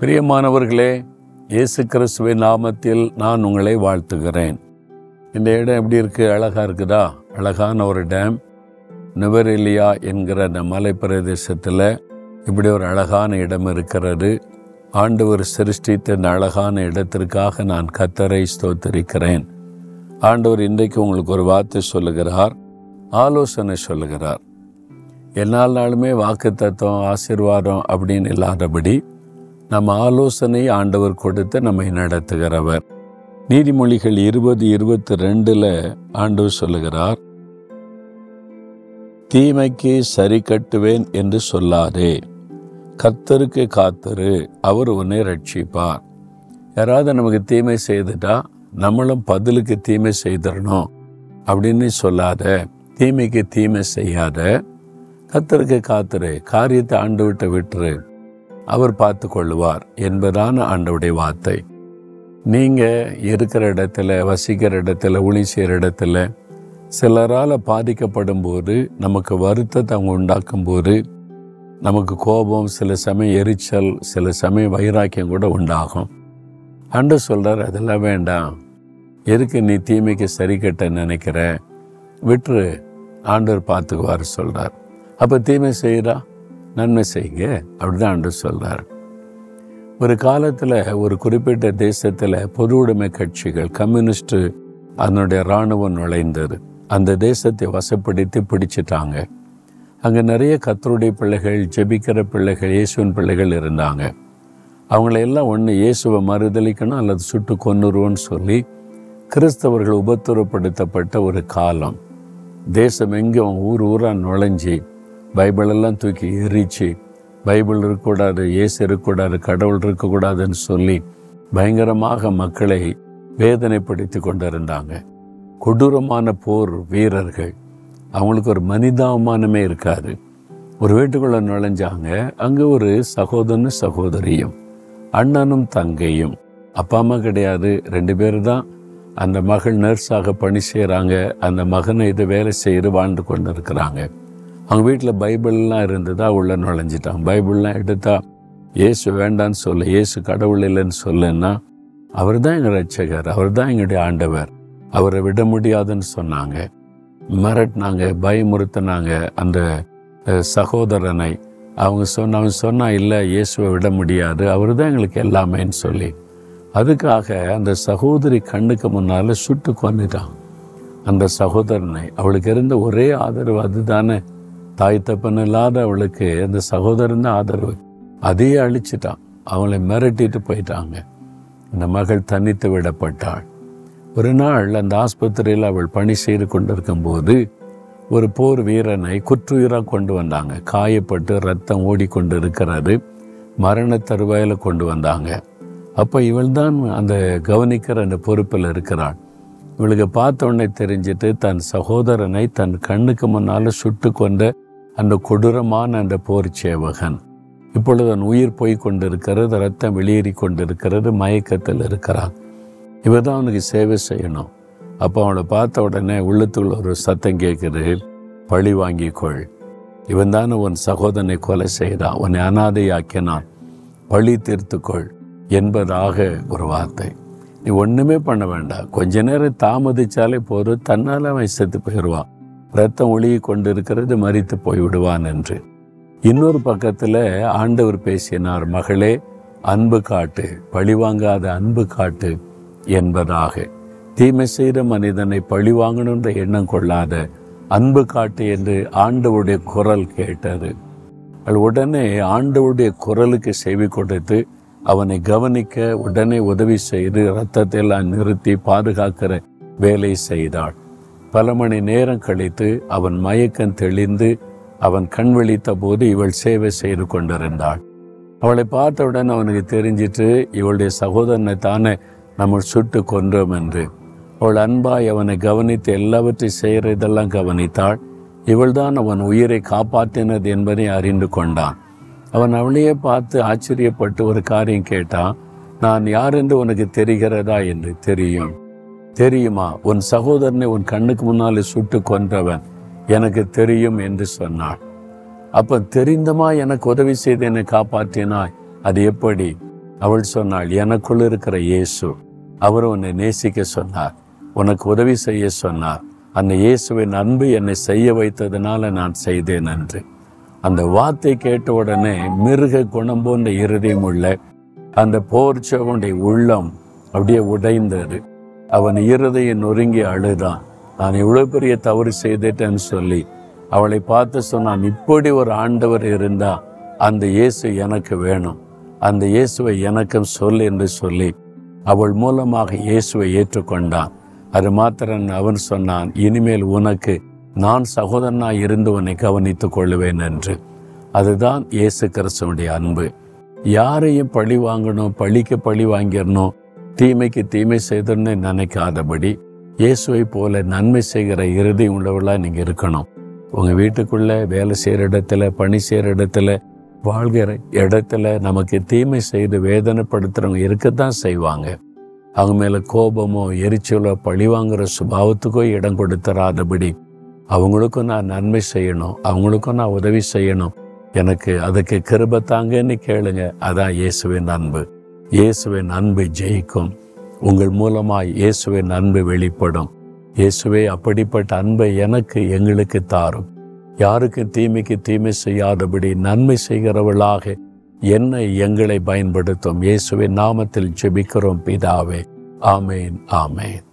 பிரியமானவர்களே இயேசு கிறிஸ்துவின் நாமத்தில் நான் உங்களை வாழ்த்துகிறேன். இந்த இடம் எப்படி இருக்கு? அழகா இருக்குதா? அழகான ஒரு டேம். நுவரெலியா என்கிற அந்த மலை பிரதேசத்தில் இப்படி ஒரு அழகான இடம் இருக்கிறது. ஆண்டவர் சிருஷ்டித்த இந்த அழகான இடத்திற்காக நான் கத்தரை ஸ்தோத்தரிக்கிறேன். ஆண்டவர் இன்றைக்கு உங்களுக்கு ஒரு வார்த்தை சொல்லுகிறார் ஆலோசனை சொல்லுகிறார். எல்லா நாளுமே வாக்கு தத்துவம் ஆசீர்வாதம் அப்படின்னு இல்லாதபடி நம்ம ஆலோசனை ஆண்டவர் கொடுத்து நம்மை நடத்துகிறவர். நீதிமொழிகள் இருபது இருபத்தி ரெண்டுல ஆண்டவர் சொல்லுகிறார் தீமைக்கு சரி கட்டுவேன் என்று சொல்லாதே. கர்த்தருக்கு காத்தரு அவர் உன்னை ரட்சிப்பார். யாராவது நமக்கு தீமை செய்துட்டா நம்மளும் பதிலுக்கு தீமை செய்திடணும் அப்படின்னு சொல்லாத தீமைக்கு தீமை செய்யாத. கத்தருக்கு காத்துரு காரியத்தை ஆண்டு விட்டு விட்டுரு. அவர் பார்த்து கொள்ளுவார் என்பதான ஆண்டவுடைய வார்த்தை. நீங்கள் இருக்கிற இடத்துல வசிக்கிற இடத்துல ஒளி செய்கிற இடத்துல சிலரால் பாதிக்கப்படும் போது நமக்கு வருத்தத்தை அவங்க உண்டாக்கும் போது நமக்கு கோபம் சில சமயம் எரிச்சல் சில சமயம் வைராக்கியம் கூட உண்டாகும். அன்று சொல்கிறார் அதெல்லாம் வேண்டாம். எதுக்கு நீ தீமைக்கு சரி கட்ட நினைக்கிற? விட்டுரு. ஆண்டவர் பார்த்துக்குவார் சொல்கிறார் அப்போ தீமை செய்கிறா நன்மை செய்யுங்க அப்படிதான் என்று சொல்றார். ஒரு காலத்தில் ஒரு குறிப்பிட்ட தேசத்தில் பொது உடைமை கட்சிகள் கம்யூனிஸ்ட்டு அதனுடைய இராணுவம் நுழைந்தது. அந்த தேசத்தை வசப்படுத்தி பிடிச்சிட்டாங்க. அங்கே நிறைய கத்தருடைய பிள்ளைகள் ஜெபிக்கிற பிள்ளைகள் இயேசுவின் பிள்ளைகள் இருந்தாங்க. அவங்கள எல்லாம் ஒன்று இயேசுவை மறுதளிக்கணும் அல்லது சுட்டு கொன்னுருவோன்னு சொல்லி கிறிஸ்தவர்கள் உபத்திரப்படுத்தப்பட்ட ஒரு காலம். தேசம் எங்கே ஊர் ஊராக நுழைஞ்சி பைபிளெல்லாம் தூக்கி எரிச்சு பைபிள் இருக்கக்கூடாது ஏசு இருக்கக்கூடாது கடவுள் இருக்கக்கூடாதுன்னு சொல்லி பயங்கரமாக மக்களை வேதனைப்படுத்தி கொண்டிருந்தாங்க. கொடூரமான போர் வீரர்கள். அவங்களுக்கு ஒரு மனிதாபமானமே இருக்காது. ஒரு வீட்டுக்குள்ள நுழைஞ்சாங்க. அங்கே ஒரு சகோதரனும் சகோதரியும் அண்ணனும் தங்கையும். அப்பா அம்மா கிடையாது. ரெண்டு பேர் தான். அந்த மகள் நர்ஸாக பணி செய்கிறாங்க அந்த மகனை இது வேலை செய்து வாழ்ந்து கொண்டு இருக்கிறாங்க அவங்க வீட்டில் பைபிள்லாம் இருந்ததா உள்ளே நுழைஞ்சிட்டான். பைபிள்லாம் எடுத்தா இயேசு வேண்டான்னு சொல்ல இயேசு கடவுள் இல்லைன்னு சொல்லுன்னா அவர் தான் எங்கள் ரட்சகர் அவர் தான் எங்களுடைய ஆண்டவர். அவரை விட முடியாதுன்னு சொன்னாங்க. மிரட்டினாங்க பயமுறுத்தினாங்க அந்த சகோதரனை. அவங்க சொன்ன அவன் சொன்னால் இல்லை இயேசுவை விட முடியாது அவர் தான் எங்களுக்கு எல்லாமேன்னு சொல்லி. அதுக்காக அந்த சகோதரி கண்ணுக்கு முன்னால சுட்டு கொண்டுட்டான் அந்த சகோதரனை அவளுக்கு இருந்த ஒரே ஆதரவு அதுதானே. தாய் தப்பன் இல்லாத அவளுக்கு அந்த சகோதரன் தான் ஆதரவு. அதையே அழிச்சிட்டான். அவளை மிரட்டிட்டு போயிட்டாங்க. அந்த மகள் தனித்து விடப்பட்டாள். ஒரு நாள் அந்த ஆஸ்பத்திரியில் அவள் பணி செய்து கொண்டிருக்கும் போது ஒரு போர் வீரனை குற்றுயிராக கொண்டு வந்தாங்க. காயப்பட்டு ரத்தம் ஓடிக்கொண்டு இருக்கிறது மரண தருவாயில் கொண்டு வந்தாங்க. அப்போ இவள் தான் அந்த கவனிக்கிற அந்த பொறுப்பில் இருக்கிறாள். இவளுக்கு பார்த்த உடனே தெரிஞ்சிட்டு தன் சகோதரனை தன் கண்ணுக்கு முன்னால் சுட்டு கொண்ட அந்த கொடூரமான அந்த போர் சேவகன். இப்பொழுது அவன் உயிர் போய் கொண்டிருக்கிறது ரத்தம் வெளியேறி கொண்டிருக்கிறது மயக்கத்தில் இருக்கிறான். இவர் தான் அவனுக்கு சேவை செய்யணும். அப்போ அவனை பார்த்த உடனே உள்ளத்துக்குள்ள ஒரு சத்தம் கேட்குது பழி வாங்கிக்கொள் இவன் தானே உன் சகோதரனை கொலை செய்தான் உன்னை அனாதையாக்கினான். பழி தீர்த்துக்கொள் என்பதாக ஒரு வார்த்தை. நீ ஒன்றுமே பண்ண வேண்டாம். கொஞ்ச நேரம் தாமதிச்சாலே போதும். தன்னால் அவன் செத்து போயிடுவான். ரத்தம் ஒழுகி கொண்டு இருக்கிறது மறித்து போய் விடுவான் என்று. இன்னொரு பக்கத்தில் ஆண்டவர் பேசினார் மகளே அன்பு காட்டு பழிவாங்காத அன்பு காட்டு என்பதாக. தீமை செய்த மனிதனை பழி வாங்கணுன்ற எண்ணம் கொள்ளாத அன்பு காட்டு என்று ஆண்டவருடைய குரல் கேட்டது. உடனே ஆண்டவருடைய குரலுக்கு செவி கொடுத்து அவனை கவனிக்க உடனே உதவி செய்து ரத்தத்தை எல்லாம் நிறுத்தி பாதுகாக்கிற வேலை செய்தாள். பல மணி நேரம் கழித்து அவன் மயக்கம் தெளிந்து அவன் கண் விழித்த போது இவள் சேவை செய்து கொண்டிருந்தாள். அவளை பார்த்தவுடன் அவனுக்கு தெரிஞ்சிட்டு இவளுடைய சகோதரனை தானே நம்ம சுட்டு கொன்றோம் என்று. அவள் அன்பாய் அவனை கவனித்து எல்லாவற்றையும் செய்கிறதெல்லாம் கவனித்தாள். இவள்தான் அவன் உயிரை காப்பாற்றினது என்பதை அறிந்து கொண்டான். அவன் அவளையே பார்த்து ஆச்சரியப்பட்டு ஒரு காரியம் கேட்டான் நான் யார் என்று உனக்கு தெரிகிறதா? என்று தெரியும். தெரியுமா? உன் சகோதரனை உன் கண்ணுக்கு முன்னாலே சுட்டு கொன்றவன் எனக்கு தெரியும் என்று சொன்னாள். அப்ப தெரிந்தமா எனக்கு உதவி செய்து என்னை காப்பாற்றினாய்? அது எப்படி? அவள் சொன்னாள் எனக்குள் இருக்கிற இயேசு. அவர் உன்னை நேசிக்க சொன்னார் உனக்கு உதவி செய்ய சொன்னார். அந்த இயேசுவின் அன்பு என்னை செய்ய வைத்ததுனால நான் செய்தேன் என்று. அந்த வார்த்தை கேட்ட உடனே மிருக குணம் போன்ற இருதயம் உள்ள அந்த போர்ச்சவனுடைய உள்ளம் அப்படியே உடைந்தது. அவன் இருதையை நொறுங்கி அழுதான். நான் இவ்வளோ பெரிய தவறு செய்துட்டேன்னு சொல்லி அவளை பார்த்து சொன்னான் இப்படி ஒரு ஆண்டவர் இருந்தா அந்த இயேசு எனக்கு வேணும். அந்த இயேசுவை எனக்கும் சொல் என்று சொல்லி அவள் மூலமாக இயேசுவை ஏற்றுக்கொண்டான். அது மாத்திரன் அவன் சொன்னான் இனிமேல் உனக்கு நான் சகோதரனாய் இருந்து உன்னை கவனித்துக் கொள்ளுவேன் என்று. அதுதான் இயேசு கிறிஸ்துவனுடைய அன்பு. யாரையும் பழி வாங்கணும் பழிக்கு பழி வாங்கிடணும் தீமைக்கு தீமை செய்தோன்னு நினைக்காதபடி இயேசுவை போல நன்மை செய்கிற இறுதி உள்ளவர்களாக நீங்கள் இருக்கணும். உங்கள் வீட்டுக்குள்ளே வேலை செய்கிற இடத்துல பணி செய்கிற இடத்துல வாழ்கிற இடத்துல நமக்கு தீமை செய்து வேதனைப்படுத்துகிறவங்க இருக்கத்தான் செய்வாங்க. அவங்க மேலே கோபமோ எரிச்சலோ பழிவாங்கிற சுபாவத்துக்கோ இடம் கொடுத்துறாதபடி அவங்களுக்கும் நான் நன்மை செய்யணும் அவங்களுக்கும் நான் உதவி செய்யணும். எனக்கு அதுக்கு கிருப தாங்கன்னு கேளுங்க. அதான் இயேசுவின் அன்பு. இயேசுவின் அன்பு ஜெயிக்கும். உங்கள் மூலமாய் இயேசுவின் அன்பு வெளிப்படும். இயேசுவே அப்படிப்பட்ட அன்பை எனக்கு எங்களுக்கு தாரும். யாருக்கு தீமைக்கு தீமை செய்யாதபடி நன்மை செய்கிறவளாக என்னை எங்களை பயன்படுத்தும். இயேசுவின் நாமத்தில் ஜெபிக்கிறோம் பிதாவே. ஆமேன் ஆமேன்.